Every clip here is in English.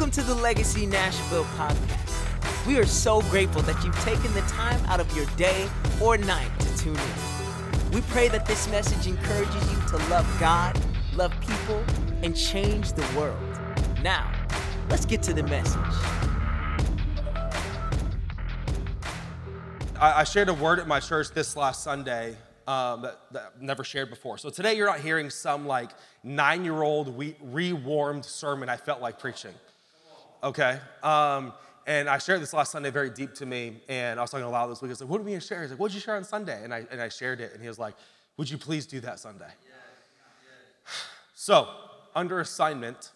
Welcome to the Legacy Nashville podcast. We are so grateful that you've taken the time out of your day or night to tune in. We pray that this message encourages you to love God, love people, and change the world. Now, let's get to the message. I, shared a word at my church this last Sunday um, that, that I've never shared before. So today you're not hearing some like nine year old re warmed sermon I felt like preaching. Okay? Um, and I shared this last Sunday very deep to me. And I was talking aloud this week. I was like, what do we share? He's like, what did you share on Sunday? And I, and I shared it. And he was like, would you please do that Sunday? So, under assignment,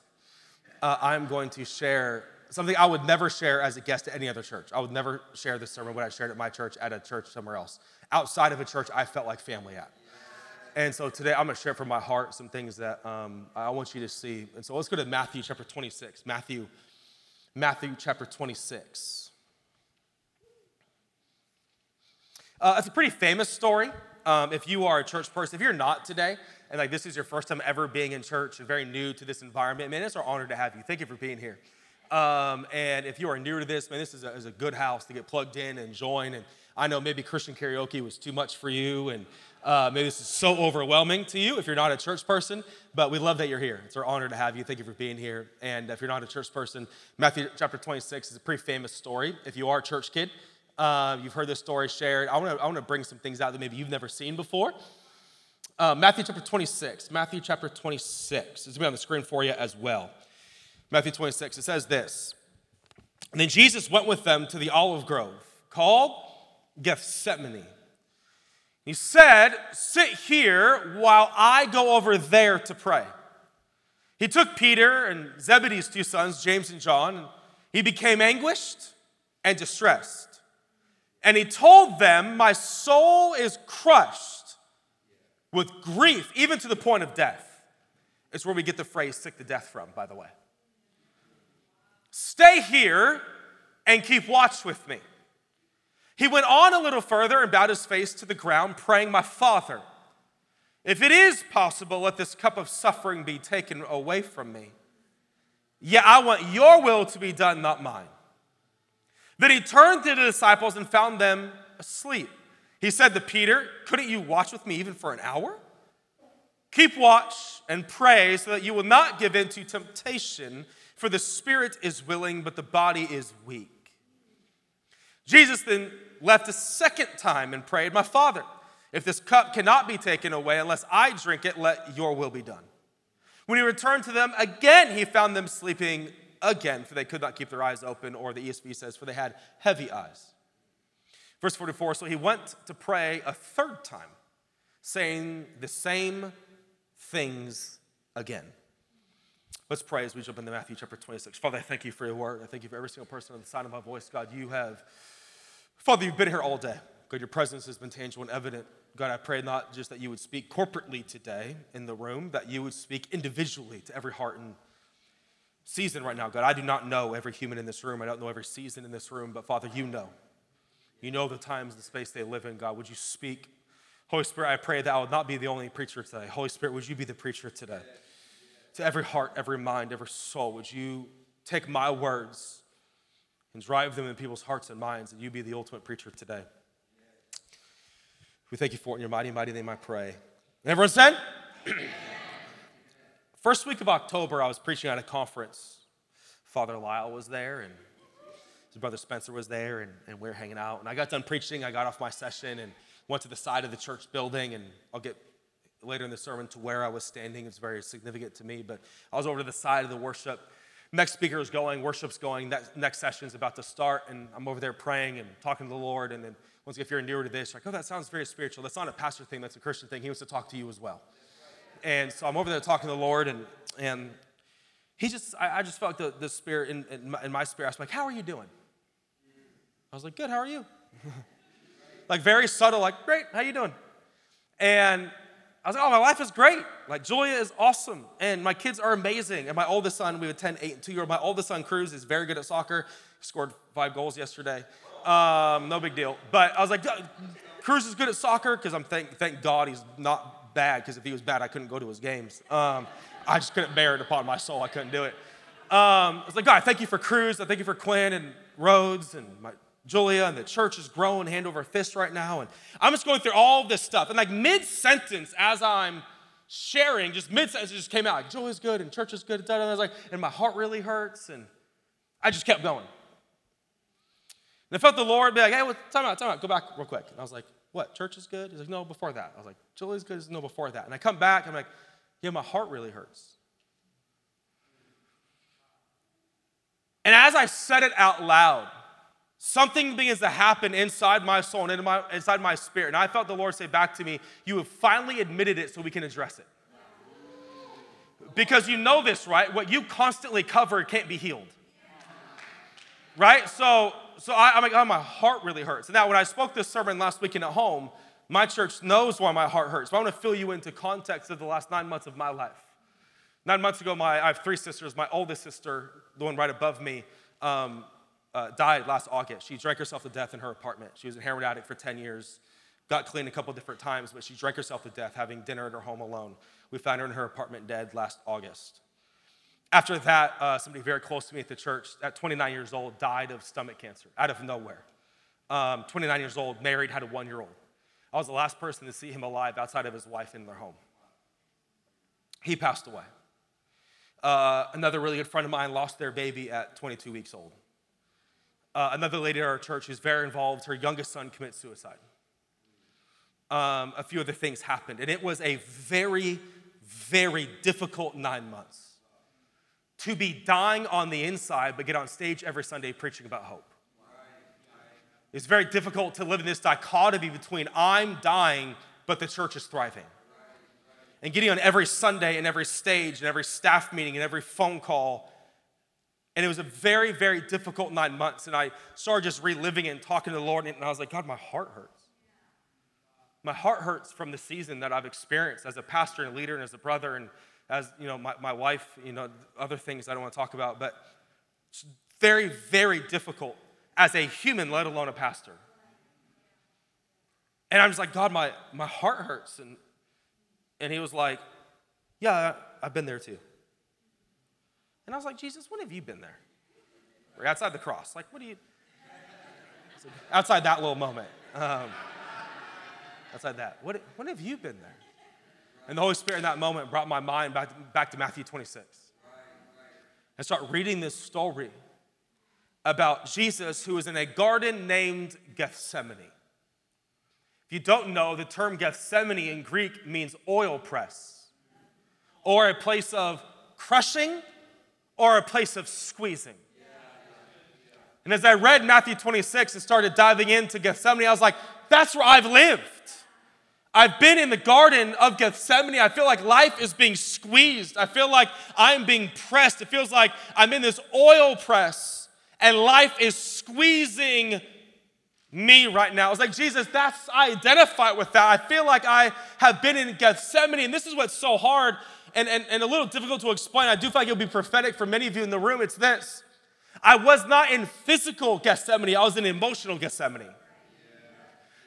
uh, I'm going to share something I would never share as a guest at any other church. I would never share this sermon when I shared at my church at a church somewhere else. Outside of a church I felt like family at. And so today I'm going to share from my heart some things that um, I want you to see. And so let's go to Matthew chapter 26. Matthew, Matthew chapter 26. Uh, it's a pretty famous story. Um, if you are a church person, if you're not today, and like this is your first time ever being in church and very new to this environment, man, it's our honor to have you. Thank you for being here. Um, and if you are new to this, man, this is a, is a, good house to get plugged in and join. And I know maybe Christian karaoke was too much for you, and uh, maybe this is so overwhelming to you if you're not a church person, but we love that you're here. It's our honor to have you. Thank you for being here. And if you're not a church person, Matthew chapter 26 is a pretty famous story. If you are a church kid, uh, you've heard this story shared. I want to I wanna bring some things out that maybe you've never seen before. Uh, Matthew chapter 26. Matthew chapter 26. It's going to be on the screen for you as well. Matthew 26, it says this. And then Jesus went with them to the olive grove called Gethsemane. He said, Sit here while I go over there to pray. He took Peter and Zebedee's two sons, James and John, and he became anguished and distressed. And he told them, My soul is crushed with grief, even to the point of death. It's where we get the phrase sick to death from, by the way. Stay here and keep watch with me. He went on a little further and bowed his face to the ground, praying, My Father, if it is possible, let this cup of suffering be taken away from me. Yet I want your will to be done, not mine. Then he turned to the disciples and found them asleep. He said to Peter, Couldn't you watch with me even for an hour? Keep watch and pray so that you will not give in to temptation. For the spirit is willing, but the body is weak. Jesus then left a second time and prayed, My Father, if this cup cannot be taken away unless I drink it, let your will be done. When he returned to them again, he found them sleeping again, for they could not keep their eyes open, or the ESV says, for they had heavy eyes. Verse 44 So he went to pray a third time, saying the same things again. Let's pray as we jump into Matthew chapter 26. Father, I thank you for your word. I thank you for every single person on the side of my voice. God, you have, Father, you've been here all day. God, your presence has been tangible and evident. God, I pray not just that you would speak corporately today in the room, that you would speak individually to every heart and season right now. God, I do not know every human in this room. I don't know every season in this room, but Father, you know. You know the times, the space they live in. God, would you speak? Holy Spirit, I pray that I would not be the only preacher today. Holy Spirit, would you be the preacher today? To every heart, every mind, every soul. Would you take my words and drive them in people's hearts and minds, and you be the ultimate preacher today? We thank you for it in your mighty, mighty name, I pray. And everyone said? First week of October, I was preaching at a conference. Father Lyle was there, and his brother Spencer was there, and, and we were hanging out. And I got done preaching, I got off my session and went to the side of the church building, and I'll get later in the sermon to where I was standing. It's very significant to me. But I was over to the side of the worship. Next speaker is going, worship's going, next, next session is about to start, and I'm over there praying and talking to the Lord. And then once again, if you're newer to this, you're like, oh, that sounds very spiritual. That's not a pastor thing, that's a Christian thing. He wants to talk to you as well. And so I'm over there talking to the Lord, and, and he just, I, I just felt the, the spirit in, in, my, in my spirit. I was like, how are you doing? I was like, good, how are you? like very subtle, like, great, how you doing? And I was like, oh, my life is great. Like, Julia is awesome. And my kids are amazing. And my oldest son, we have a 10, 8, and 2 year old. My oldest son, Cruz, is very good at soccer. He scored five goals yesterday. Um, no big deal. But I was like, Cruz is good at soccer because I'm thank, thank God he's not bad because if he was bad, I couldn't go to his games. Um, I just couldn't bear it upon my soul. I couldn't do it. Um, I was like, God, thank you for Cruz. I thank you for Quinn and Rhodes and my, Julia, and the church is growing hand over fist right now. And I'm just going through all this stuff. And like mid sentence, as I'm sharing, just mid sentence, just came out like, Julia's good and church is good. And I was like, and my heart really hurts. And I just kept going. And I felt the Lord be like, hey, well, time out, time out, go back real quick. And I was like, what, church is good? He's like, no, before that. I was like, Julia's good? He's no, before that. And I come back, I'm like, yeah, my heart really hurts. And as I said it out loud, something begins to happen inside my soul and my, inside my spirit. And I felt the Lord say back to me, You have finally admitted it so we can address it. Because you know this, right? What you constantly cover can't be healed. Right? So, so I, am like, oh, my heart really hurts. Now, when I spoke this sermon last weekend at home, my church knows why my heart hurts. But I want to fill you into context of the last nine months of my life. Nine months ago, my, I have three sisters. My oldest sister, the one right above me, um, uh, died last August. She drank herself to death in her apartment. She was a heroin addict for 10 years, got clean a couple different times, but she drank herself to death having dinner at her home alone. We found her in her apartment dead last August. After that, uh, somebody very close to me at the church, at 29 years old, died of stomach cancer out of nowhere. Um, 29 years old, married, had a one year old. I was the last person to see him alive outside of his wife in their home. He passed away. Uh, another really good friend of mine lost their baby at 22 weeks old. Uh, another lady at our church who's very involved, her youngest son commits suicide. Um, a few other things happened, and it was a very, very difficult nine months to be dying on the inside, but get on stage every Sunday preaching about hope. It's very difficult to live in this dichotomy between I'm dying, but the church is thriving and getting on every Sunday and every stage and every staff meeting and every phone call. And it was a very, very difficult nine months. And I started just reliving it and talking to the Lord. And I was like, God, my heart hurts. My heart hurts from the season that I've experienced as a pastor and leader and as a brother and as, you know, my, my wife, you know, other things I don't want to talk about. But it's very, very difficult as a human, let alone a pastor. And I'm just like, God, my, my heart hurts. And and he was like, Yeah, I've been there too. And I was like, Jesus, when have you been there? We're outside the cross. Like, what do you. Outside that little moment. Um, outside that. What, when have you been there? And the Holy Spirit in that moment brought my mind back back to Matthew 26. I start reading this story about Jesus who was in a garden named Gethsemane If you don't know, the term Gethsemane in Greek means oil press, or a place of crushing, or a place of squeezing. And as I read Matthew 26 and started diving into Gethsemane, I was like, that's where I've lived. I've been in the garden of Gethsemane. I feel like life is being squeezed. I feel like I'm being pressed. It feels like I'm in this oil press and life is squeezing me right now. I was like, Jesus, that's, I identify with that. I feel like I have been in Gethsemane, and this is what's so hard and, and, and a little difficult to explain. I do feel like it'll be prophetic for many of you in the room. It's this I was not in physical Gethsemane, I was in emotional Gethsemane.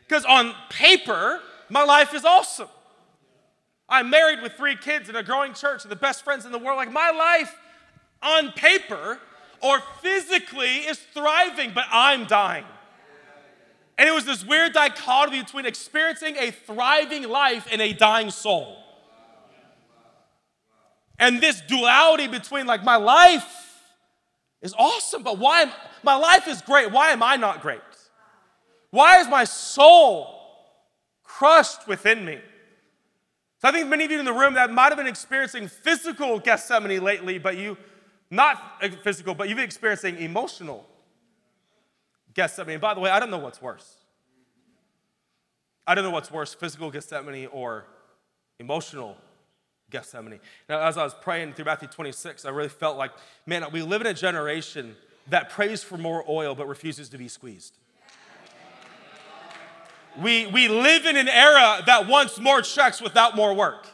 Because on paper, my life is awesome. I'm married with three kids in a growing church and the best friends in the world. Like my life on paper or physically is thriving, but I'm dying. And it was this weird dichotomy between experiencing a thriving life and a dying soul. And this duality between like my life is awesome, but why am, my life is great. Why am I not great? Why is my soul crushed within me? So I think many of you in the room that might have been experiencing physical Gethsemane lately, but you not physical, but you've been experiencing emotional Gethsemane. By the way, I don't know what's worse. I don't know what's worse, physical Gethsemane or emotional Gethsemane. Now, as I was praying through Matthew 26, I really felt like, man, we live in a generation that prays for more oil but refuses to be squeezed. We, we live in an era that wants more checks without more work.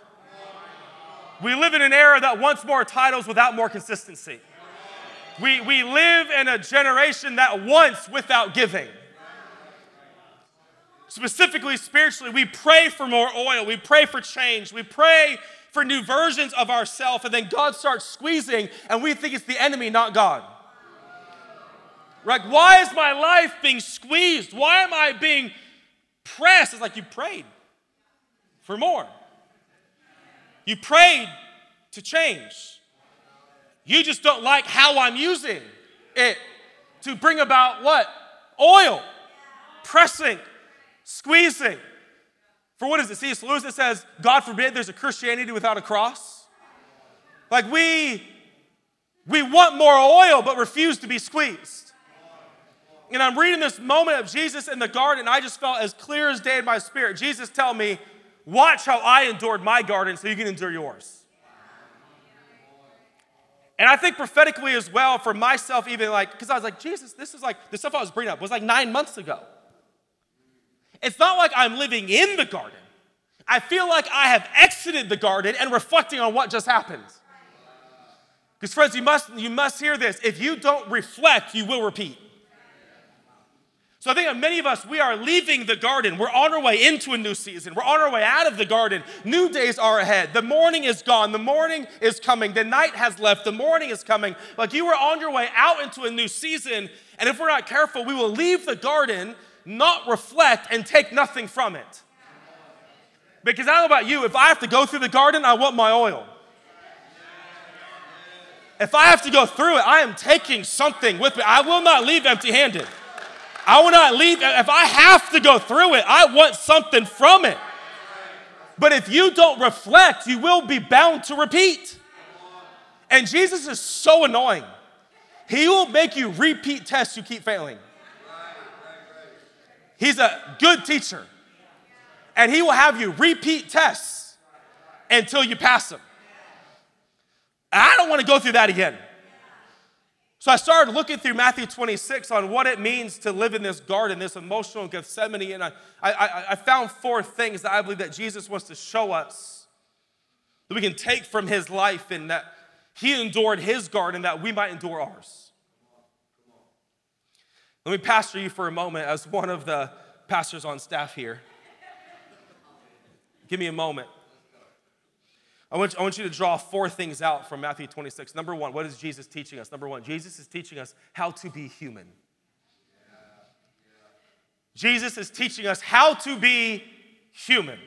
We live in an era that wants more titles without more consistency. We, we live in a generation that wants without giving. Specifically, spiritually, we pray for more oil. We pray for change. We pray for new versions of ourselves, and then God starts squeezing, and we think it's the enemy, not God. Like, why is my life being squeezed? Why am I being pressed? It's like you prayed for more. You prayed to change. You just don't like how I'm using it to bring about what? Oil, pressing, squeezing. For what is it? C.S. Lewis that says, God forbid there's a Christianity without a cross. Like we, we want more oil but refuse to be squeezed. And I'm reading this moment of Jesus in the garden, I just felt as clear as day in my spirit. Jesus tell me, watch how I endured my garden so you can endure yours. And I think prophetically as well for myself, even like, because I was like, Jesus, this is like, the stuff I was bringing up was like nine months ago. It's not like I'm living in the garden. I feel like I have exited the garden and reflecting on what just happened. Because, friends, you must, you must hear this. If you don't reflect, you will repeat. So I think that many of us, we are leaving the garden. We're on our way into a new season. We're on our way out of the garden. New days are ahead. The morning is gone. The morning is coming. The night has left. The morning is coming. Like you are on your way out into a new season. And if we're not careful, we will leave the garden, not reflect, and take nothing from it. Because I don't know about you, if I have to go through the garden, I want my oil. If I have to go through it, I am taking something with me. I will not leave empty handed. I will not leave. If I have to go through it, I want something from it. But if you don't reflect, you will be bound to repeat. And Jesus is so annoying. He will make you repeat tests you keep failing. He's a good teacher. And he will have you repeat tests until you pass them. I don't want to go through that again. So I started looking through Matthew 26 on what it means to live in this garden, this emotional Gethsemane, and I, I, I found four things that I believe that Jesus wants to show us that we can take from his life and that he endured his garden that we might endure ours. Let me pastor you for a moment as one of the pastors on staff here. Give me a moment. I want, I want you to draw four things out from Matthew 26. Number one, what is Jesus teaching us? Number one, Jesus is teaching us how to be human. Jesus is teaching us how to be human.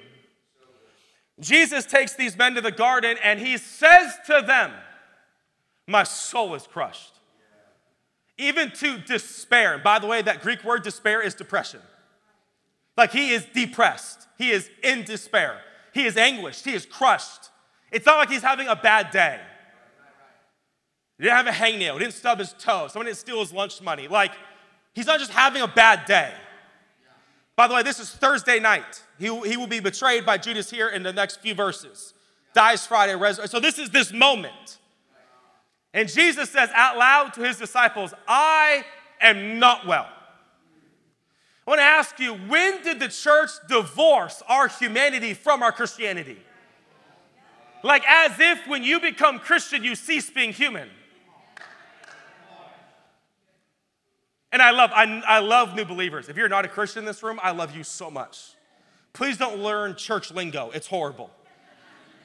Jesus takes these men to the garden and he says to them, My soul is crushed. Even to despair. And by the way, that Greek word despair is depression. Like he is depressed, he is in despair, he is anguished, he is crushed. It's not like he's having a bad day. He didn't have a hangnail, he didn't stub his toe, someone didn't steal his lunch money. Like, he's not just having a bad day. By the way, this is Thursday night. He, he will be betrayed by Judas here in the next few verses. Dies Friday, resurrected. So this is this moment. And Jesus says out loud to his disciples, I am not well. I want to ask you, when did the church divorce our humanity from our Christianity? Like as if when you become Christian, you cease being human. And I love, I, I love new believers. If you're not a Christian in this room, I love you so much. Please don't learn church lingo, it's horrible.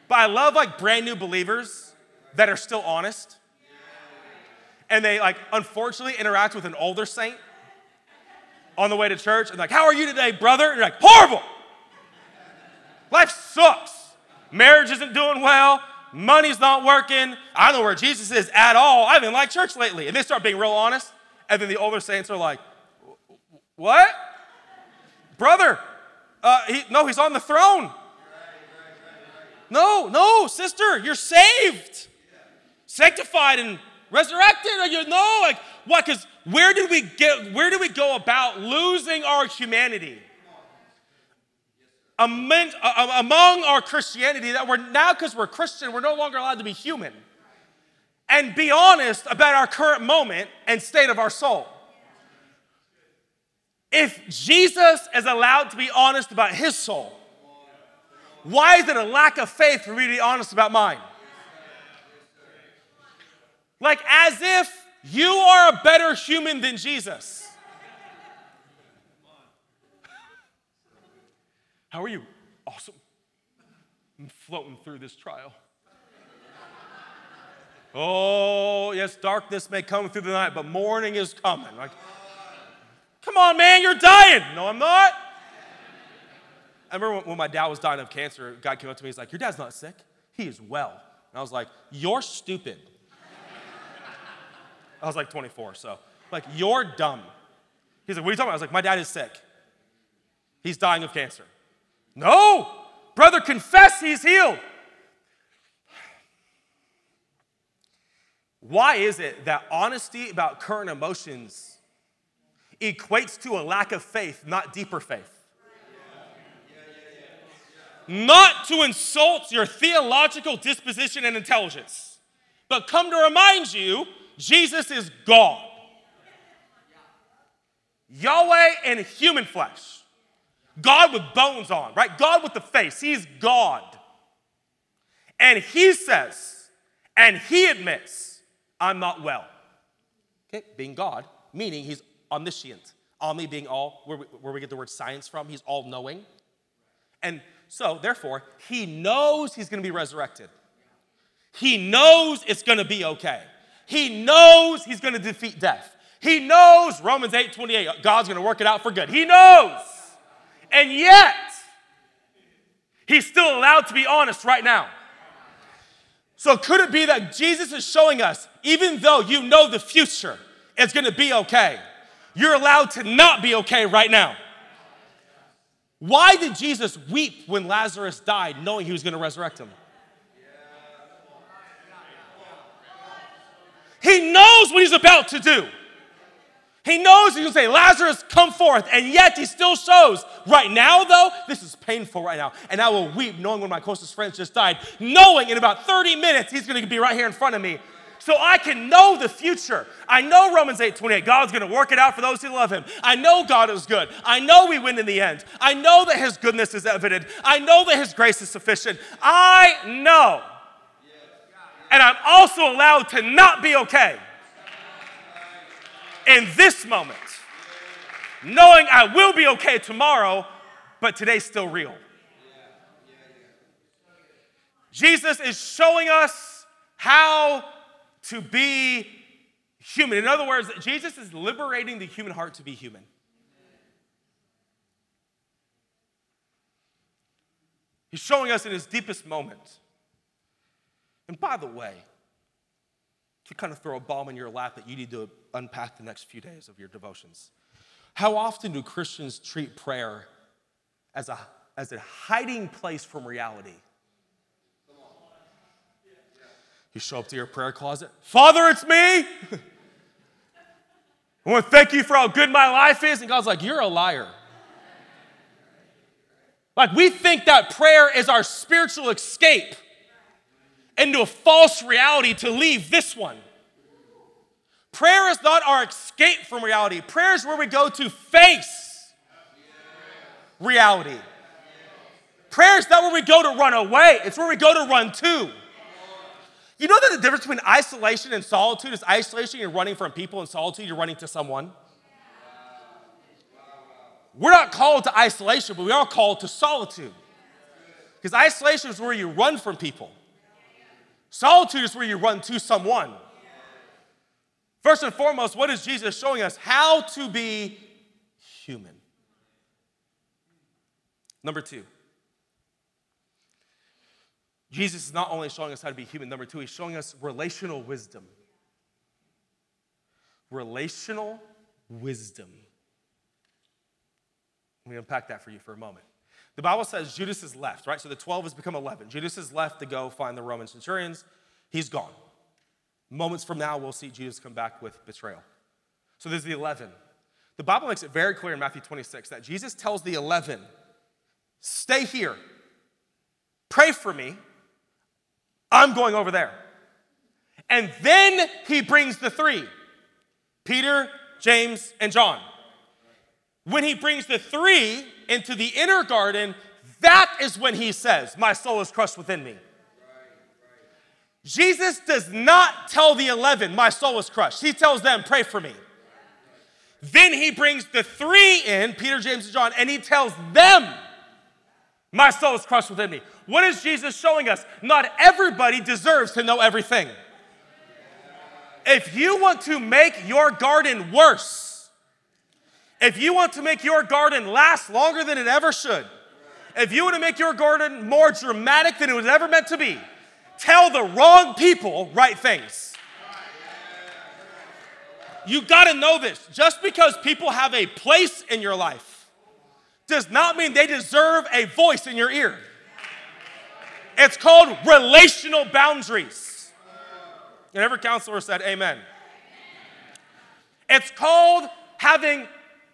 But I love like brand new believers that are still honest. And they like unfortunately interact with an older saint on the way to church and like, how are you today, brother? And you're like, horrible. Life sucks marriage isn't doing well, money's not working. I don't know where Jesus is at all. I haven't liked church lately. And they start being real honest. And then the older saints are like, What? Brother, uh, he, no, he's on the throne. No, no, sister, you're saved, sanctified, and resurrected. Or you know, like what? Because where did we get? Where do we go about losing our humanity? among our Christianity that we're now, because we're Christian, we're no longer allowed to be human and be honest about our current moment and state of our soul. If Jesus is allowed to be honest about his soul, why is it a lack of faith for me to be honest about mine? Like, as if you are a better human than Jesus. How are you? Awesome. I'm floating through this trial. oh, yes, darkness may come through the night, but morning is coming. Like, come on, man, you're dying. No, I'm not. I remember when my dad was dying of cancer, a guy came up to me, he's like, Your dad's not sick, he is well. And I was like, You're stupid. I was like 24, so, like, you're dumb. He's like, What are you talking about? I was like, My dad is sick. He's dying of cancer. No, brother, confess he's healed. Why is it that honesty about current emotions equates to a lack of faith, not deeper faith? Not to insult your theological disposition and intelligence, but come to remind you Jesus is God. Yahweh in human flesh. God with bones on, right? God with the face. He's God. And he says, and he admits, I'm not well. Okay, being God, meaning he's omniscient. Omni being all, where we, where we get the word science from, he's all knowing. And so, therefore, he knows he's gonna be resurrected. He knows it's gonna be okay. He knows he's gonna defeat death. He knows Romans 8 28, God's gonna work it out for good. He knows. And yet, he's still allowed to be honest right now. So, could it be that Jesus is showing us, even though you know the future is gonna be okay, you're allowed to not be okay right now? Why did Jesus weep when Lazarus died, knowing he was gonna resurrect him? He knows what he's about to do. He knows he's gonna say, Lazarus, come forth. And yet he still shows. Right now, though, this is painful right now. And I will weep knowing one of my closest friends just died, knowing in about 30 minutes he's gonna be right here in front of me. So I can know the future. I know Romans 8 28. God's gonna work it out for those who love him. I know God is good. I know we win in the end. I know that his goodness is evident. I know that his grace is sufficient. I know. And I'm also allowed to not be okay in this moment, knowing I will be okay tomorrow, but today's still real. Jesus is showing us how to be human. In other words, Jesus is liberating the human heart to be human. He's showing us in his deepest moment. And by the way, to kind of throw a bomb in your lap that you need to unpack the next few days of your devotions. How often do Christians treat prayer as a, as a hiding place from reality? You show up to your prayer closet, Father, it's me. I want to thank you for how good my life is. And God's like, You're a liar. Like, we think that prayer is our spiritual escape into a false reality to leave this one. Prayer is not our escape from reality. Prayer is where we go to face reality. Prayer is not where we go to run away, it's where we go to run to. You know that the difference between isolation and solitude is isolation, you're running from people, and solitude, you're running to someone. We're not called to isolation, but we are called to solitude. Because isolation is where you run from people, solitude is where you run to someone. First and foremost, what is Jesus showing us? How to be human. Number two, Jesus is not only showing us how to be human, number two, he's showing us relational wisdom. Relational wisdom. Let me unpack that for you for a moment. The Bible says Judas is left, right? So the 12 has become 11. Judas is left to go find the Roman centurions. He's gone. Moments from now, we'll see Jesus come back with betrayal. So there's the 11. The Bible makes it very clear in Matthew 26 that Jesus tells the 11, stay here, pray for me, I'm going over there. And then he brings the three Peter, James, and John. When he brings the three into the inner garden, that is when he says, My soul is crushed within me. Jesus does not tell the 11, My soul is crushed. He tells them, Pray for me. Then he brings the three in, Peter, James, and John, and he tells them, My soul is crushed within me. What is Jesus showing us? Not everybody deserves to know everything. If you want to make your garden worse, if you want to make your garden last longer than it ever should, if you want to make your garden more dramatic than it was ever meant to be, tell the wrong people right things. You got to know this. Just because people have a place in your life does not mean they deserve a voice in your ear. It's called relational boundaries. And every counselor said, Amen. It's called having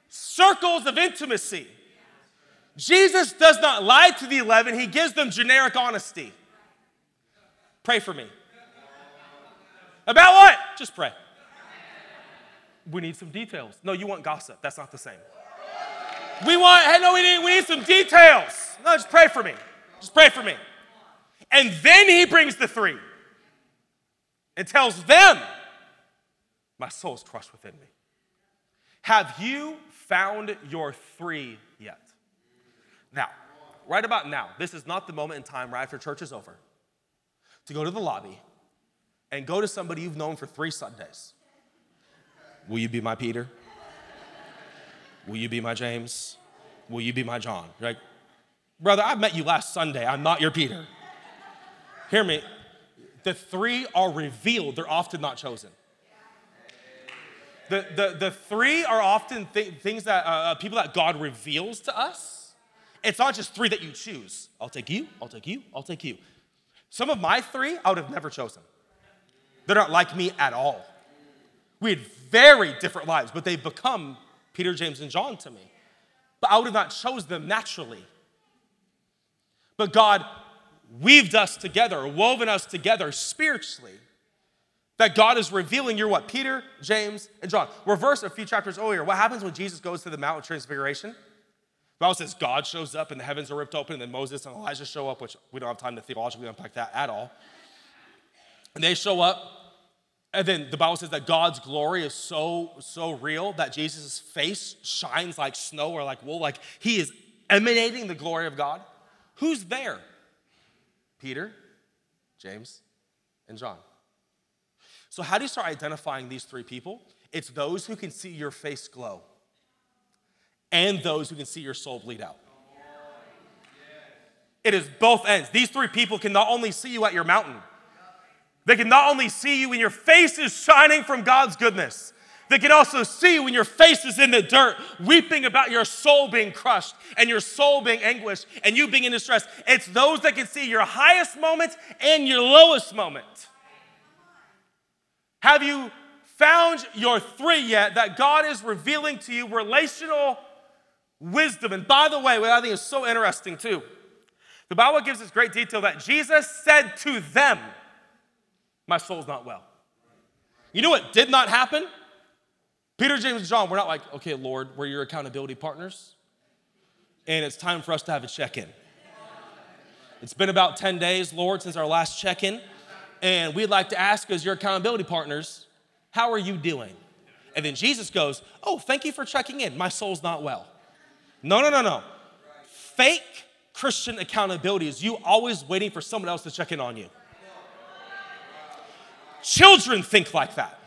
circles of intimacy. Jesus does not lie to the 11, he gives them generic honesty. Pray for me. About what? Just pray. We need some details. No, you want gossip. That's not the same. We want, hey, no, we need, we need some details. No, just pray for me. Just pray for me. And then he brings the three and tells them, My soul is crushed within me. Have you found your three yet? Now, right about now, this is not the moment in time right after church is over to go to the lobby and go to somebody you've known for three Sundays. Will you be my Peter? Will you be my James? Will you be my John? You're like, brother, I met you last Sunday. I'm not your Peter. Hear me. The three are revealed, they're often not chosen. The, the, the three are often th- things that uh, uh, people that God reveals to us. It's not just three that you choose. I'll take you, I'll take you, I'll take you. Some of my three I would have never chosen. They're not like me at all. We had very different lives, but they've become Peter, James, and John to me. But I would have not chose them naturally. But God weaved us together, woven us together spiritually. That God is revealing you're what? Peter, James, and John. Reverse a few chapters earlier. What happens when Jesus goes to the Mount of Transfiguration? The Bible says God shows up and the heavens are ripped open, and then Moses and Elijah show up, which we don't have time to theologically unpack that at all. And they show up, and then the Bible says that God's glory is so, so real that Jesus' face shines like snow or like wool, like he is emanating the glory of God. Who's there? Peter, James, and John. So, how do you start identifying these three people? It's those who can see your face glow and those who can see your soul bleed out. It is both ends. These three people can not only see you at your mountain, they can not only see you when your face is shining from God's goodness, they can also see when your face is in the dirt, weeping about your soul being crushed and your soul being anguished and you being in distress. It's those that can see your highest moments and your lowest moment. Have you found your three yet that God is revealing to you relational wisdom? And by the way, what I think is so interesting too, the Bible gives us great detail that Jesus said to them, My soul's not well. You know what did not happen? Peter, James, and John, we're not like, okay, Lord, we're your accountability partners, and it's time for us to have a check in. It's been about 10 days, Lord, since our last check in, and we'd like to ask, as your accountability partners, how are you doing? And then Jesus goes, Oh, thank you for checking in. My soul's not well. No, no, no, no. Fake Christian accountability is you always waiting for someone else to check in on you. Children think like that.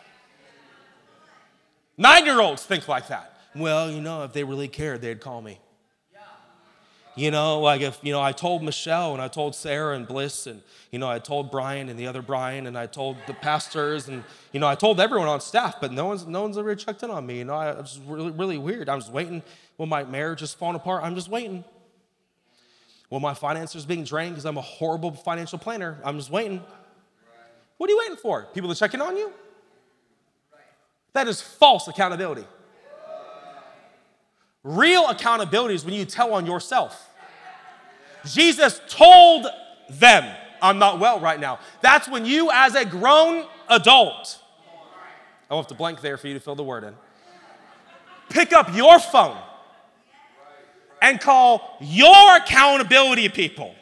Nine year olds think like that. Well, you know, if they really cared, they'd call me. You know, like if, you know, I told Michelle and I told Sarah and Bliss and, you know, I told Brian and the other Brian and I told the pastors and, you know, I told everyone on staff, but no one's, no one's ever checked in on me. You know, I, was really, really weird. I was waiting when my marriage is falling apart. I'm just waiting. Well, my finances being drained because I'm a horrible financial planner. I'm just waiting. What are you waiting for? People to check in on you? That is false accountability. Real accountability is when you tell on yourself. Jesus told them, I'm not well right now. That's when you, as a grown adult, I'll have to blank there for you to fill the word in, pick up your phone and call your accountability people.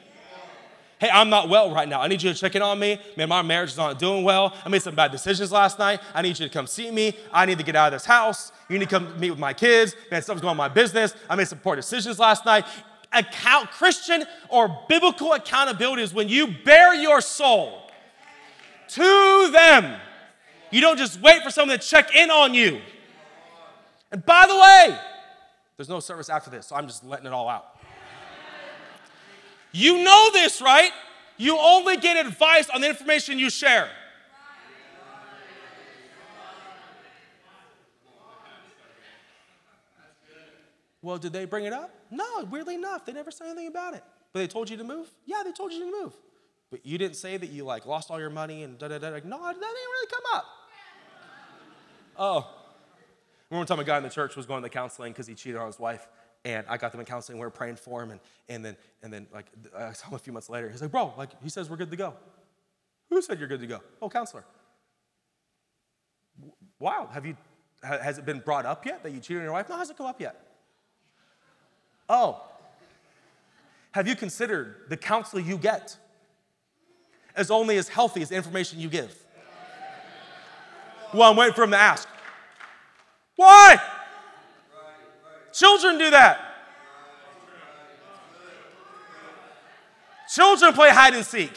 Hey, I'm not well right now. I need you to check in on me. Man, my marriage is not doing well. I made some bad decisions last night. I need you to come see me. I need to get out of this house. You need to come meet with my kids. Man, something's going on my business. I made some poor decisions last night. account, Christian or biblical accountability is when you bear your soul to them. You don't just wait for someone to check in on you. And by the way, there's no service after this, so I'm just letting it all out. You know this, right? You only get advice on the information you share. Well, did they bring it up? No, weirdly enough, they never said anything about it. But they told you to move? Yeah, they told you to move. But you didn't say that you like lost all your money and da da da. No, that didn't really come up. Oh. I remember one time a guy in the church was going to counseling because he cheated on his wife. And I got them in counseling. We were praying for him. And, and, then, and then, like, I saw him a few months later. He's like, bro, like, he says we're good to go. Who said you're good to go? Oh, counselor. Wow. Have you, has it been brought up yet that you cheated on your wife? No, it hasn't come up yet. Oh, have you considered the counsel you get as only as healthy as the information you give? Well, I'm waiting for him to ask. Why? Children do that. Children play hide and seek.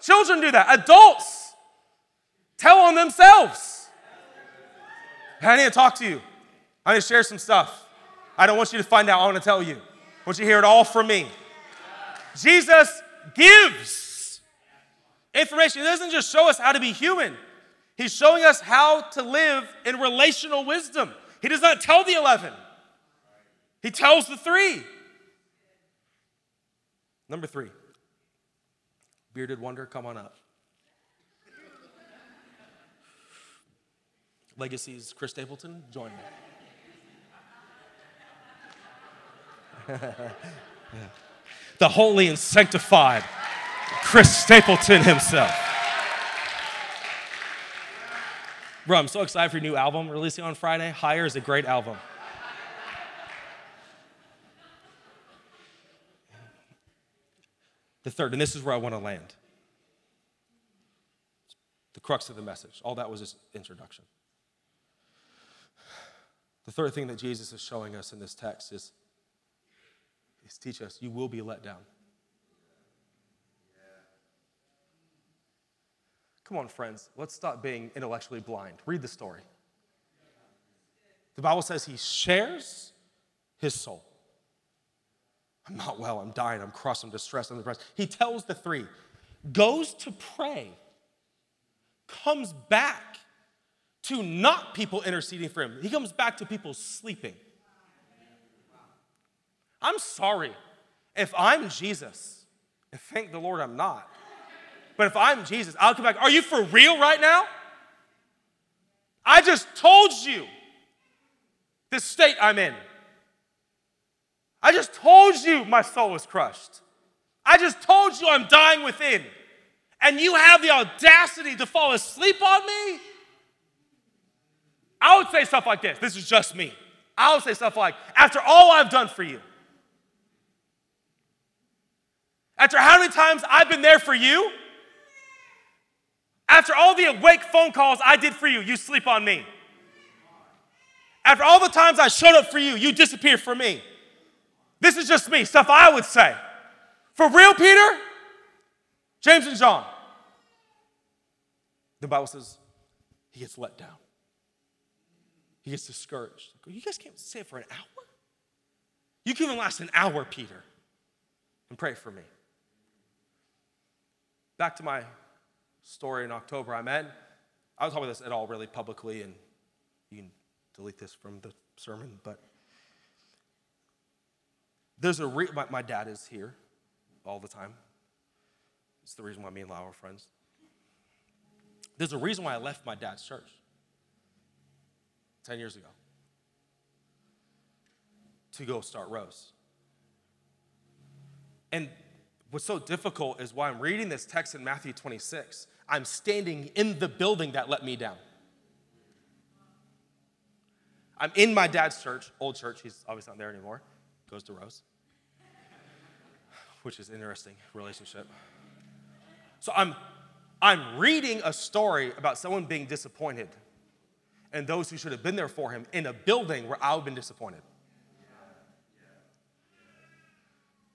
Children do that. Adults tell on themselves. I need to talk to you. I need to share some stuff. I don't want you to find out. I want to tell you. I want you to hear it all from me. Jesus gives information. He doesn't just show us how to be human, He's showing us how to live in relational wisdom. He does not tell the 11, He tells the three. Number three, bearded wonder, come on up. Legacies, Chris Stapleton, join me. the holy and sanctified Chris Stapleton himself. Bro, I'm so excited for your new album releasing on Friday. Higher is a great album. The third, and this is where I want to land. The crux of the message. All that was just introduction. The third thing that Jesus is showing us in this text is is teach us you will be let down. Come on, friends, let's stop being intellectually blind. Read the story. The Bible says he shares his soul. I'm not well, I'm dying, I'm crushed, I'm distressed, I'm depressed. He tells the three, goes to pray, comes back to not people interceding for him. He comes back to people sleeping. I'm sorry if I'm Jesus, and thank the Lord I'm not. But if I'm Jesus, I'll come back. Are you for real right now? I just told you the state I'm in. I just told you my soul is crushed. I just told you I'm dying within. And you have the audacity to fall asleep on me? I would say stuff like this. This is just me. I would say stuff like, after all I've done for you, After how many times I've been there for you? After all the awake phone calls I did for you, you sleep on me. After all the times I showed up for you, you disappear for me. This is just me, stuff I would say. For real, Peter? James and John. The Bible says he gets let down. He gets discouraged. You guys can't sit for an hour? You can even last an hour, Peter, and pray for me. Back to my story in October, at, I was talking about this at all really publicly, and you can delete this from the sermon, but there's a re- my, my dad is here all the time. It's the reason why me and Lau are friends. There's a reason why I left my dad's church 10 years ago to go start Rose. And What's so difficult is why I'm reading this text in Matthew 26. I'm standing in the building that let me down. I'm in my dad's church, old church. He's obviously not there anymore. Goes to Rose, which is interesting relationship. So I'm, I'm reading a story about someone being disappointed and those who should have been there for him in a building where I've been disappointed.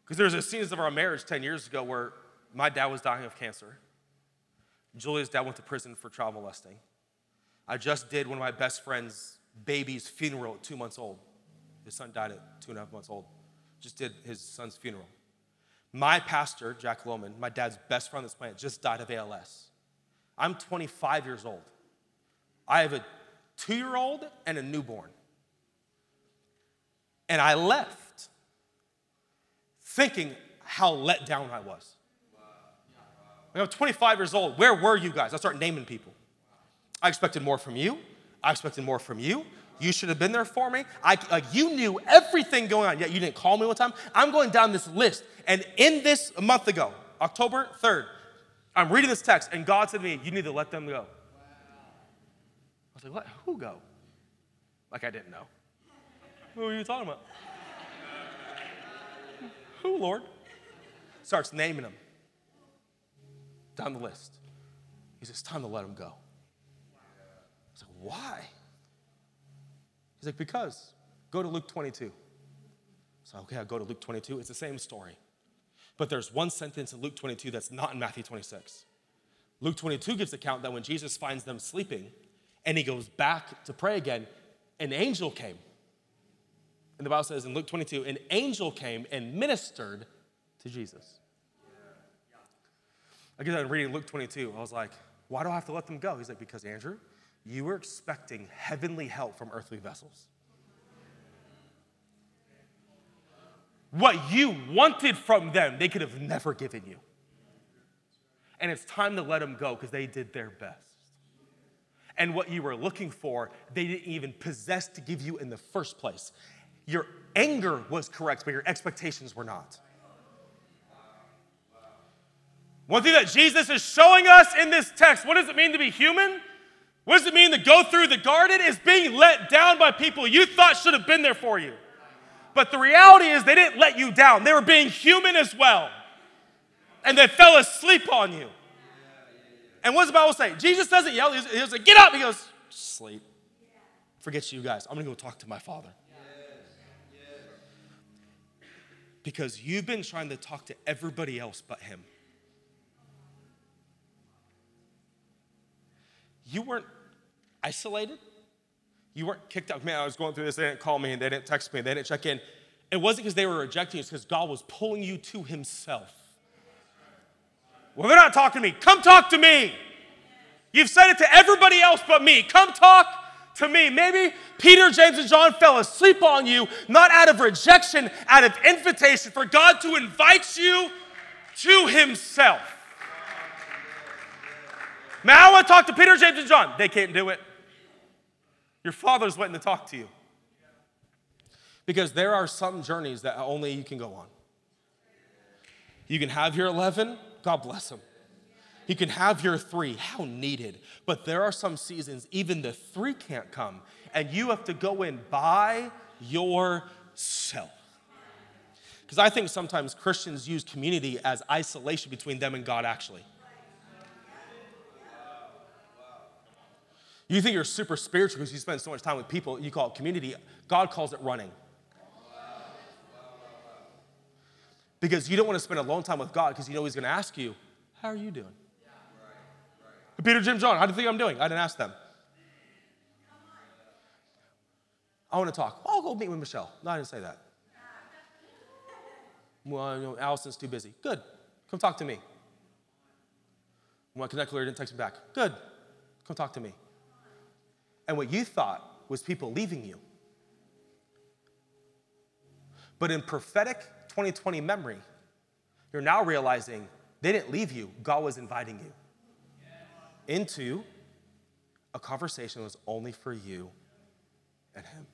Because there's a season of our marriage 10 years ago where my dad was dying of cancer. Julia's dad went to prison for child molesting. I just did one of my best friend's baby's funeral at two months old. His son died at two and a half months old. Just did his son's funeral. My pastor, Jack Lohman, my dad's best friend on this planet, just died of ALS. I'm 25 years old. I have a two year old and a newborn. And I left thinking how let down I was. When I'm 25 years old, where were you guys? I start naming people. I expected more from you. I expected more from you. You should have been there for me. I, like you knew everything going on, yet you didn't call me one time. I'm going down this list. And in this a month ago, October 3rd, I'm reading this text, and God said to me, You need to let them go. I was like, What? Who go? Like I didn't know. Who are you talking about? Who, Lord? Starts naming them down the list. He says, It's time to let him go. I was like, Why? He's like, Because. Go to Luke 22. So, okay, I'll go to Luke 22. It's the same story. But there's one sentence in Luke 22 that's not in Matthew 26. Luke 22 gives account that when Jesus finds them sleeping and he goes back to pray again, an angel came. And the Bible says in Luke 22, an angel came and ministered to Jesus. I get done reading Luke 22. I was like, why do I have to let them go? He's like, because Andrew, you were expecting heavenly help from earthly vessels. What you wanted from them, they could have never given you. And it's time to let them go because they did their best. And what you were looking for, they didn't even possess to give you in the first place. Your anger was correct, but your expectations were not. One thing that Jesus is showing us in this text what does it mean to be human? What does it mean to go through the garden? Is being let down by people you thought should have been there for you. But the reality is, they didn't let you down. They were being human as well. And they fell asleep on you. And what does the Bible say? Jesus doesn't yell. He like, get up. He goes, sleep. Forget you guys. I'm going to go talk to my father. Because you've been trying to talk to everybody else but him. You weren't isolated. You weren't kicked out. Man, I was going through this. They didn't call me and they didn't text me. They didn't check in. It wasn't because they were rejecting you, it's because God was pulling you to Himself. Well, they're not talking to me. Come talk to me. You've said it to everybody else but me. Come talk to me. Maybe Peter, James, and John fell asleep on you, not out of rejection, out of invitation for God to invite you to Himself. Now I want to talk to Peter, James, and John. They can't do it. Your father's waiting to talk to you. Because there are some journeys that only you can go on. You can have your 11, God bless them. You can have your three, how needed. But there are some seasons, even the three can't come, and you have to go in by yourself. Because I think sometimes Christians use community as isolation between them and God, actually. You think you're super spiritual because you spend so much time with people, you call it community. God calls it running. Because you don't want to spend alone time with God because you know He's going to ask you, How are you doing? Peter, Jim, John, how do you think I'm doing? I didn't ask them. I want to talk. I'll go meet with Michelle. No, I didn't say that. Well, you know, Allison's too busy. Good. Come talk to me. I connect her, didn't text me back. Good. Come talk to me and what you thought was people leaving you. But in prophetic 2020 memory, you're now realizing they didn't leave you, God was inviting you into a conversation that was only for you and Him.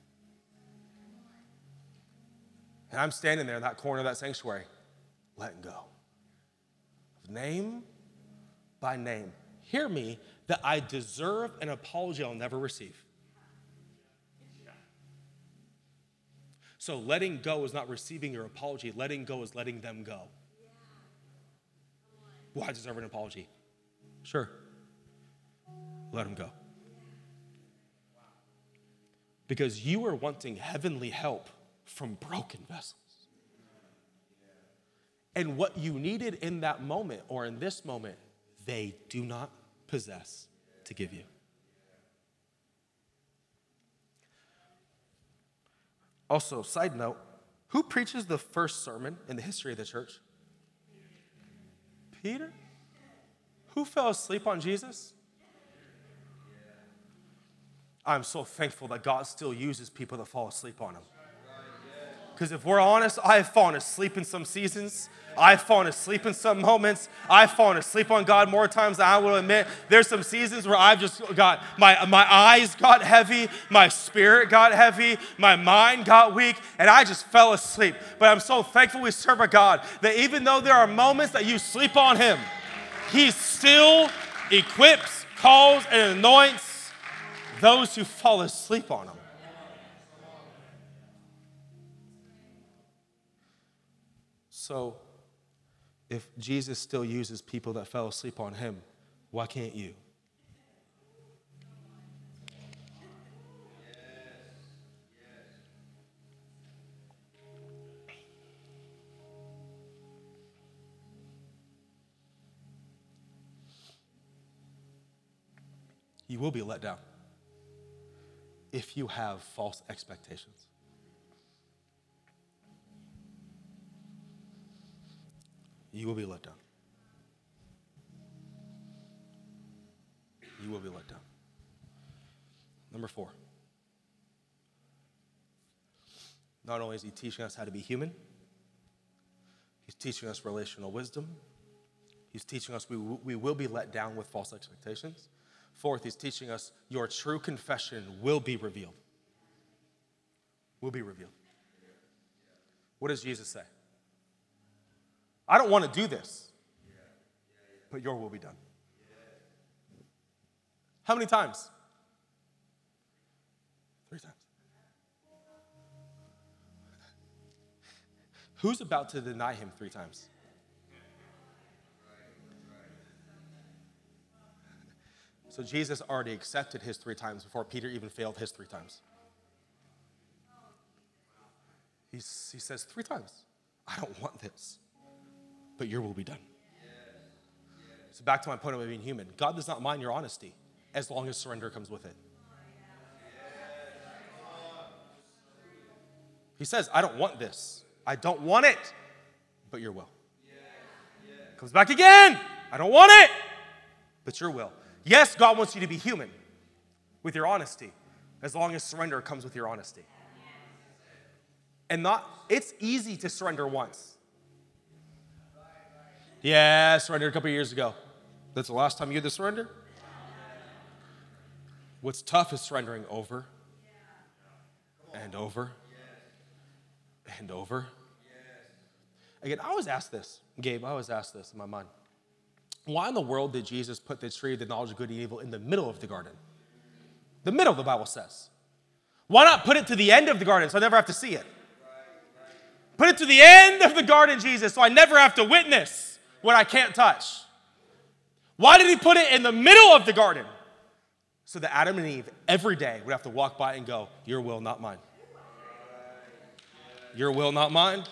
And I'm standing there in that corner of that sanctuary, letting go. Name by name. Hear me that I deserve an apology I'll never receive. So letting go is not receiving your apology, letting go is letting them go. Well, I deserve an apology. Sure. Let them go. Because you are wanting heavenly help from broken vessels. And what you needed in that moment or in this moment, they do not possess to give you. Also, side note, who preaches the first sermon in the history of the church? Peter? Who fell asleep on Jesus? I'm so thankful that God still uses people that fall asleep on him. Because if we're honest, I've fallen asleep in some seasons. I've fallen asleep in some moments. I've fallen asleep on God more times than I will admit. There's some seasons where I've just got my, my eyes got heavy, my spirit got heavy, my mind got weak, and I just fell asleep. But I'm so thankful we serve a God that even though there are moments that you sleep on Him, He still equips, calls, and anoints those who fall asleep on Him. So, if Jesus still uses people that fell asleep on him, why can't you? You will be let down if you have false expectations. You will be let down. You will be let down. Number four. Not only is he teaching us how to be human, he's teaching us relational wisdom. He's teaching us we, we will be let down with false expectations. Fourth, he's teaching us your true confession will be revealed. Will be revealed. What does Jesus say? I don't want to do this, but your will be done. How many times? Three times. Who's about to deny him three times? So Jesus already accepted his three times before Peter even failed his three times. He's, he says, Three times. I don't want this but your will be done. So, back to my point of being human God does not mind your honesty as long as surrender comes with it. He says, I don't want this. I don't want it, but your will. Comes back again. I don't want it, but your will. Yes, God wants you to be human with your honesty, as long as surrender comes with your honesty. And not, it's easy to surrender once. Yeah, surrendered a couple years ago. That's the last time you had to surrender? What's tough is surrendering over and over and over. Again, I always ask this, Gabe, I always ask this in my mind. Why in the world did Jesus put the tree of the knowledge of good and evil in the middle of the garden? The middle, the Bible says. Why not put it to the end of the garden so I never have to see it? Put it to the end of the garden, Jesus, so I never have to witness what I can't touch. Why did he put it in the middle of the garden? So that Adam and Eve every day would have to walk by and go, Your will, not mine. Your will, not mine.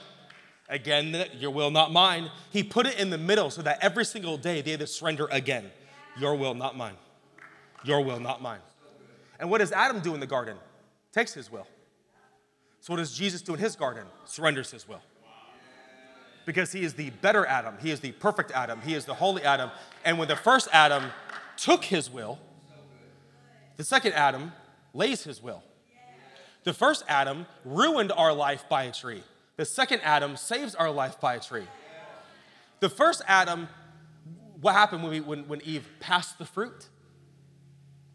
Again, your will, not mine. He put it in the middle so that every single day they had to surrender again. Your will, not mine. Your will, not mine. And what does Adam do in the garden? Takes his will. So what does Jesus do in his garden? Surrenders his will because he is the better Adam. He is the perfect Adam. He is the holy Adam. And when the first Adam took his will, the second Adam lays his will. The first Adam ruined our life by a tree. The second Adam saves our life by a tree. The first Adam, what happened when, we, when, when Eve passed the fruit?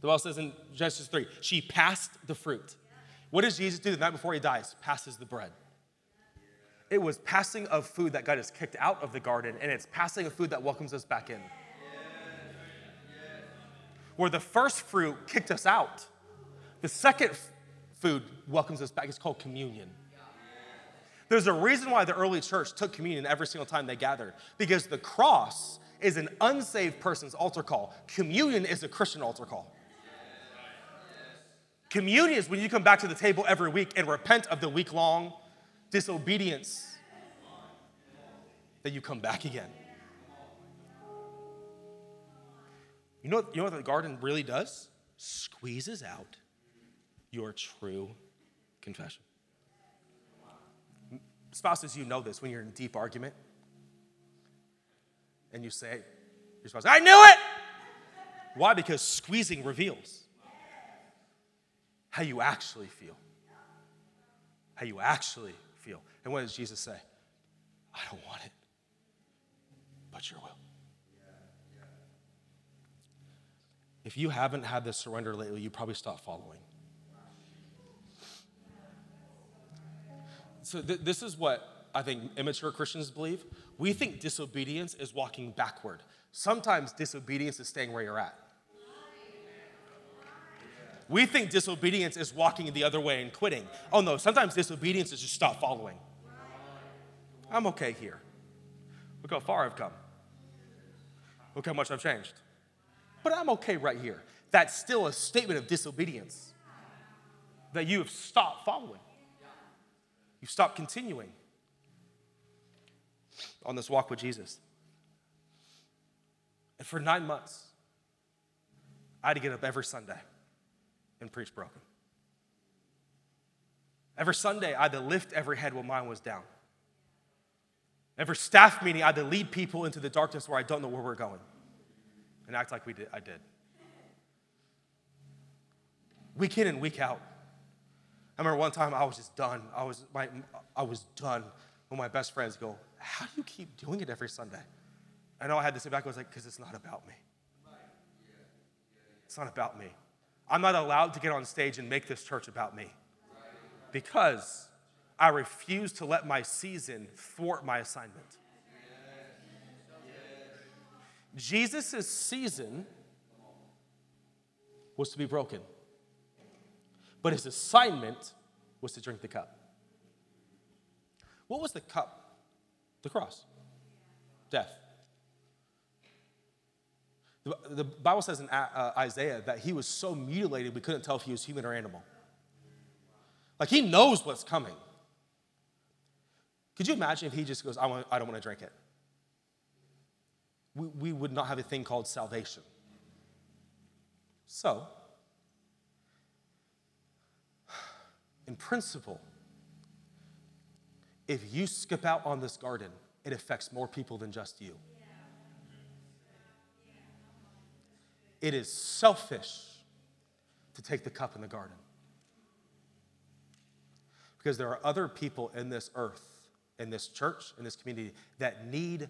The Bible says in Genesis 3, she passed the fruit. What does Jesus do the night before he dies? Passes the bread. It was passing of food that got us kicked out of the garden, and it's passing of food that welcomes us back in. Where the first fruit kicked us out, the second food welcomes us back. It's called communion. There's a reason why the early church took communion every single time they gathered, because the cross is an unsaved person's altar call. Communion is a Christian altar call. Communion is when you come back to the table every week and repent of the week long disobedience. that you come back again. You know, you know what the garden really does? Squeezes out your true confession. Spouses, you know this when you're in deep argument and you say, your spouse, I knew it! Why? Because squeezing reveals how you actually feel. How you actually. And what does Jesus say? I don't want it, but your will. If you haven't had this surrender lately, you probably stopped following. So, th- this is what I think immature Christians believe. We think disobedience is walking backward. Sometimes disobedience is staying where you're at. We think disobedience is walking the other way and quitting. Oh no, sometimes disobedience is just stop following. I'm okay here. Look how far I've come. Look how much I've changed. But I'm okay right here. That's still a statement of disobedience that you have stopped following. You've stopped continuing on this walk with Jesus. And for nine months, I had to get up every Sunday and preach broken. Every Sunday, I had to lift every head while mine was down. Every staff meeting, I had to lead people into the darkness where I don't know where we're going and act like we did, I did. Week in and week out. I remember one time I was just done. I was, my, I was done when my best friends go, How do you keep doing it every Sunday? I know I had to sit back, I was like, Because it's not about me. It's not about me. I'm not allowed to get on stage and make this church about me because I refuse to let my season thwart my assignment. Jesus' season was to be broken, but his assignment was to drink the cup. What was the cup? The cross, death. The, Bible says in uh, Isaiah that he was so mutilated we couldn't tell if he was human or animal. Like he knows what's coming. Could you imagine if he just goes, I, want, I don't want to drink it? We, we would not have a thing called salvation. So, in principle, if you skip out on this garden, it affects more people than just you. It is selfish to take the cup in the garden. Because there are other people in this earth, in this church, in this community, that need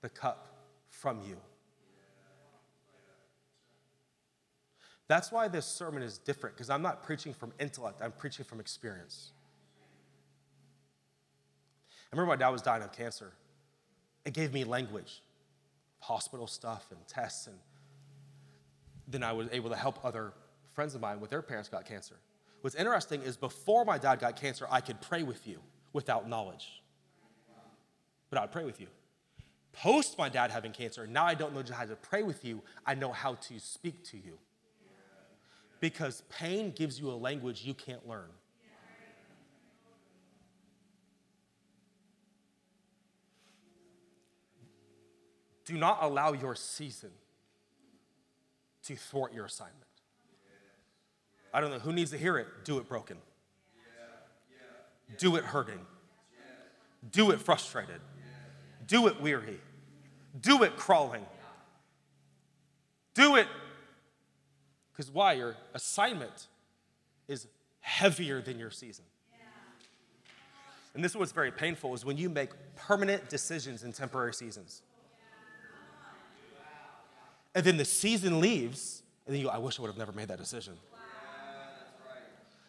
the cup from you. That's why this sermon is different, because I'm not preaching from intellect, I'm preaching from experience. I remember my dad was dying of cancer. It gave me language, hospital stuff and tests and then I was able to help other friends of mine with their parents got cancer. What's interesting is before my dad got cancer, I could pray with you without knowledge. But I would pray with you. Post my dad having cancer, now I don't know just how to pray with you, I know how to speak to you. Because pain gives you a language you can't learn. Do not allow your season to thwart your assignment. I don't know who needs to hear it. Do it broken. Do it hurting. Do it frustrated. Do it weary. Do it crawling. Do it because why? Your assignment is heavier than your season. And this is what's very painful is when you make permanent decisions in temporary seasons and then the season leaves, and then you go, I wish I would have never made that decision.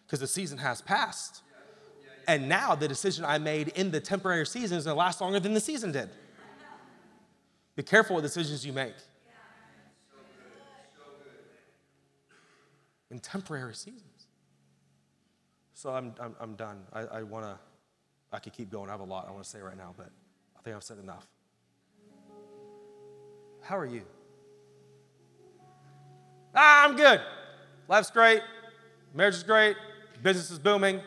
Because the season has passed. And now the decision I made in the temporary season is going to last longer than the season did. Be careful with decisions you make. In temporary seasons. So I'm, I'm, I'm done. I, I want to, I could keep going. I have a lot I want to say right now, but I think I've said enough. How are you? Ah, I'm good. Life's great. Marriage is great. Business is booming.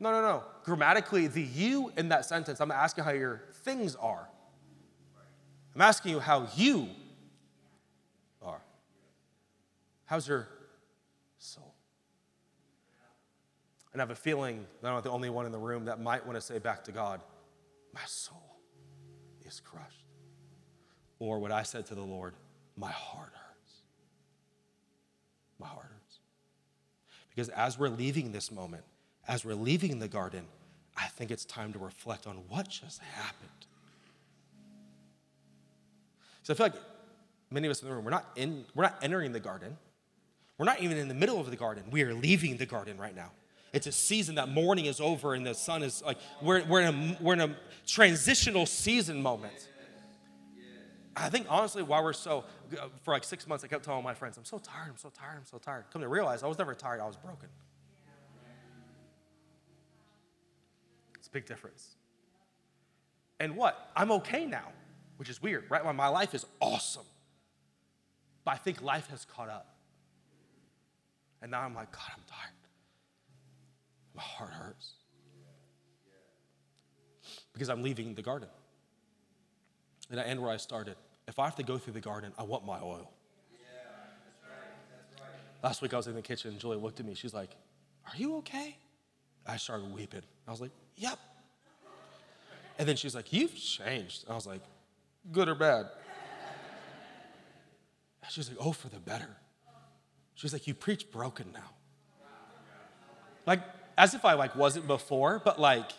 No, no, no. Grammatically, the you in that sentence, I'm asking how your things are. I'm asking you how you are. How's your soul? And I have a feeling that I'm not the only one in the room that might want to say back to God, My soul is crushed. Or what I said to the Lord, My heart hurts. My heart hurts. Because as we're leaving this moment, as we're leaving the garden, I think it's time to reflect on what just happened. So I feel like many of us in the room, we're not, in, we're not entering the garden. We're not even in the middle of the garden. We are leaving the garden right now. It's a season that morning is over and the sun is like, we're, we're, in, a, we're in a transitional season moment. I think honestly, why we're so, uh, for like six months, I kept telling my friends, I'm so tired, I'm so tired, I'm so tired. Come to realize I was never tired, I was broken. A big difference. And what? I'm okay now, which is weird, right? My life is awesome. But I think life has caught up. And now I'm like, God, I'm tired. My heart hurts. Because I'm leaving the garden. And I end where I started. If I have to go through the garden, I want my oil. Last week I was in the kitchen and Julie looked at me. She's like, Are you okay? I started weeping. I was like, Yep. And then she's like, You've changed. I was like, Good or bad? She's like, Oh, for the better. She's like, You preach broken now. Like, as if I like wasn't before, but like,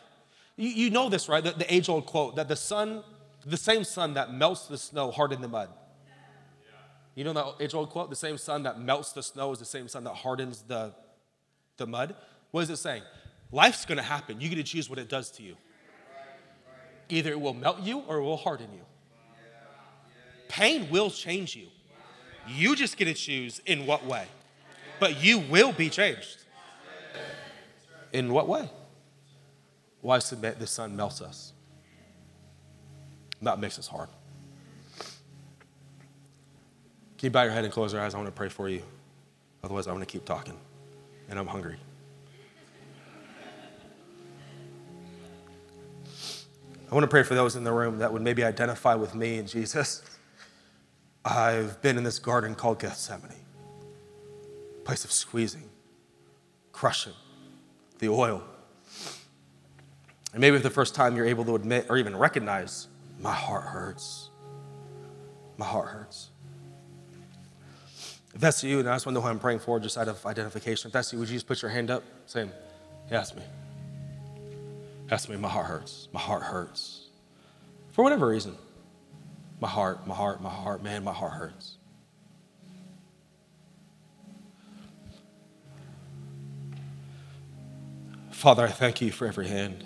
you, you know this, right? The, the age-old quote that the sun, the same sun that melts the snow hardened the mud. You know that age-old quote? The same sun that melts the snow is the same sun that hardens the, the mud. What is it saying? Life's gonna happen. You get to choose what it does to you. Either it will melt you or it will harden you. Pain will change you. You just get to choose in what way. But you will be changed. In what way? Why submit the sun melts us? That makes us hard. Can you bow your head and close your eyes? I want to pray for you. Otherwise, I want to keep talking. And I'm hungry. I want to pray for those in the room that would maybe identify with me and Jesus. I've been in this garden called Gethsemane, place of squeezing, crushing the oil. And maybe for the first time you're able to admit or even recognize, my heart hurts. My heart hurts. If that's you, and I just want to know who I'm praying for, just out of identification. If that's you, would you just put your hand up saying, Yes, me. Yes, me. My heart hurts. My heart hurts. For whatever reason. My heart, my heart, my heart, man, my heart hurts. Father, I thank you for every hand,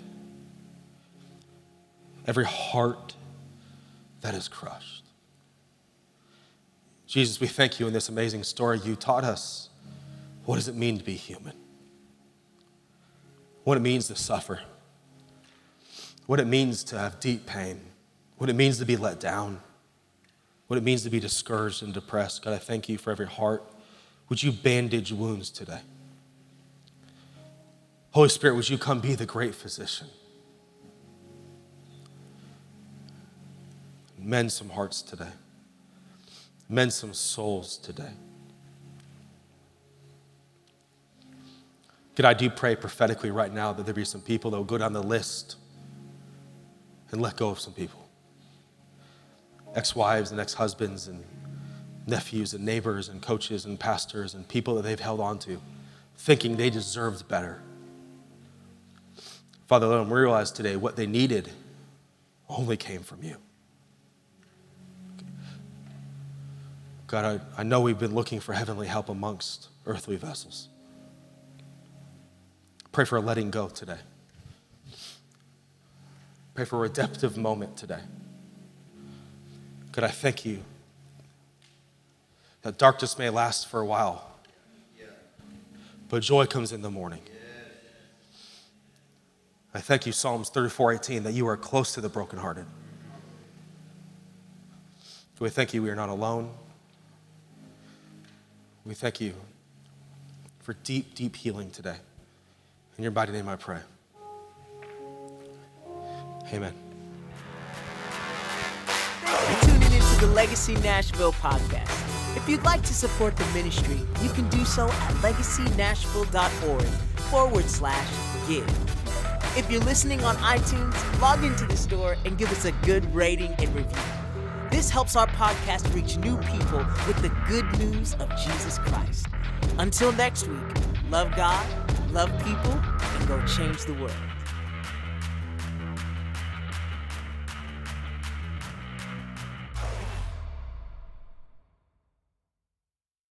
every heart that is crushed. Jesus, we thank you in this amazing story. You taught us what does it mean to be human, what it means to suffer, what it means to have deep pain, what it means to be let down, what it means to be discouraged and depressed. God, I thank you for every heart. Would you bandage wounds today? Holy Spirit, would you come be the great physician? Mend some hearts today. Mend some souls today. God, I do pray prophetically right now that there be some people that will go down the list and let go of some people ex wives and ex husbands and nephews and neighbors and coaches and pastors and people that they've held on to, thinking they deserved better. Father, let them realize today what they needed only came from you. God, I, I know we've been looking for heavenly help amongst earthly vessels. Pray for a letting go today. Pray for a redemptive moment today. God, I thank you that darkness may last for a while, but joy comes in the morning. I thank you, Psalms 34 18, that you are close to the brokenhearted. We thank you we are not alone. We thank you for deep, deep healing today. In your mighty name I pray. Amen. You're tuning to the Legacy Nashville podcast. If you'd like to support the ministry, you can do so at legacynashville.org forward slash give. If you're listening on iTunes, log into the store and give us a good rating and review. This helps our podcast reach new people with the good news of Jesus Christ. Until next week, love God, love people, and go change the world.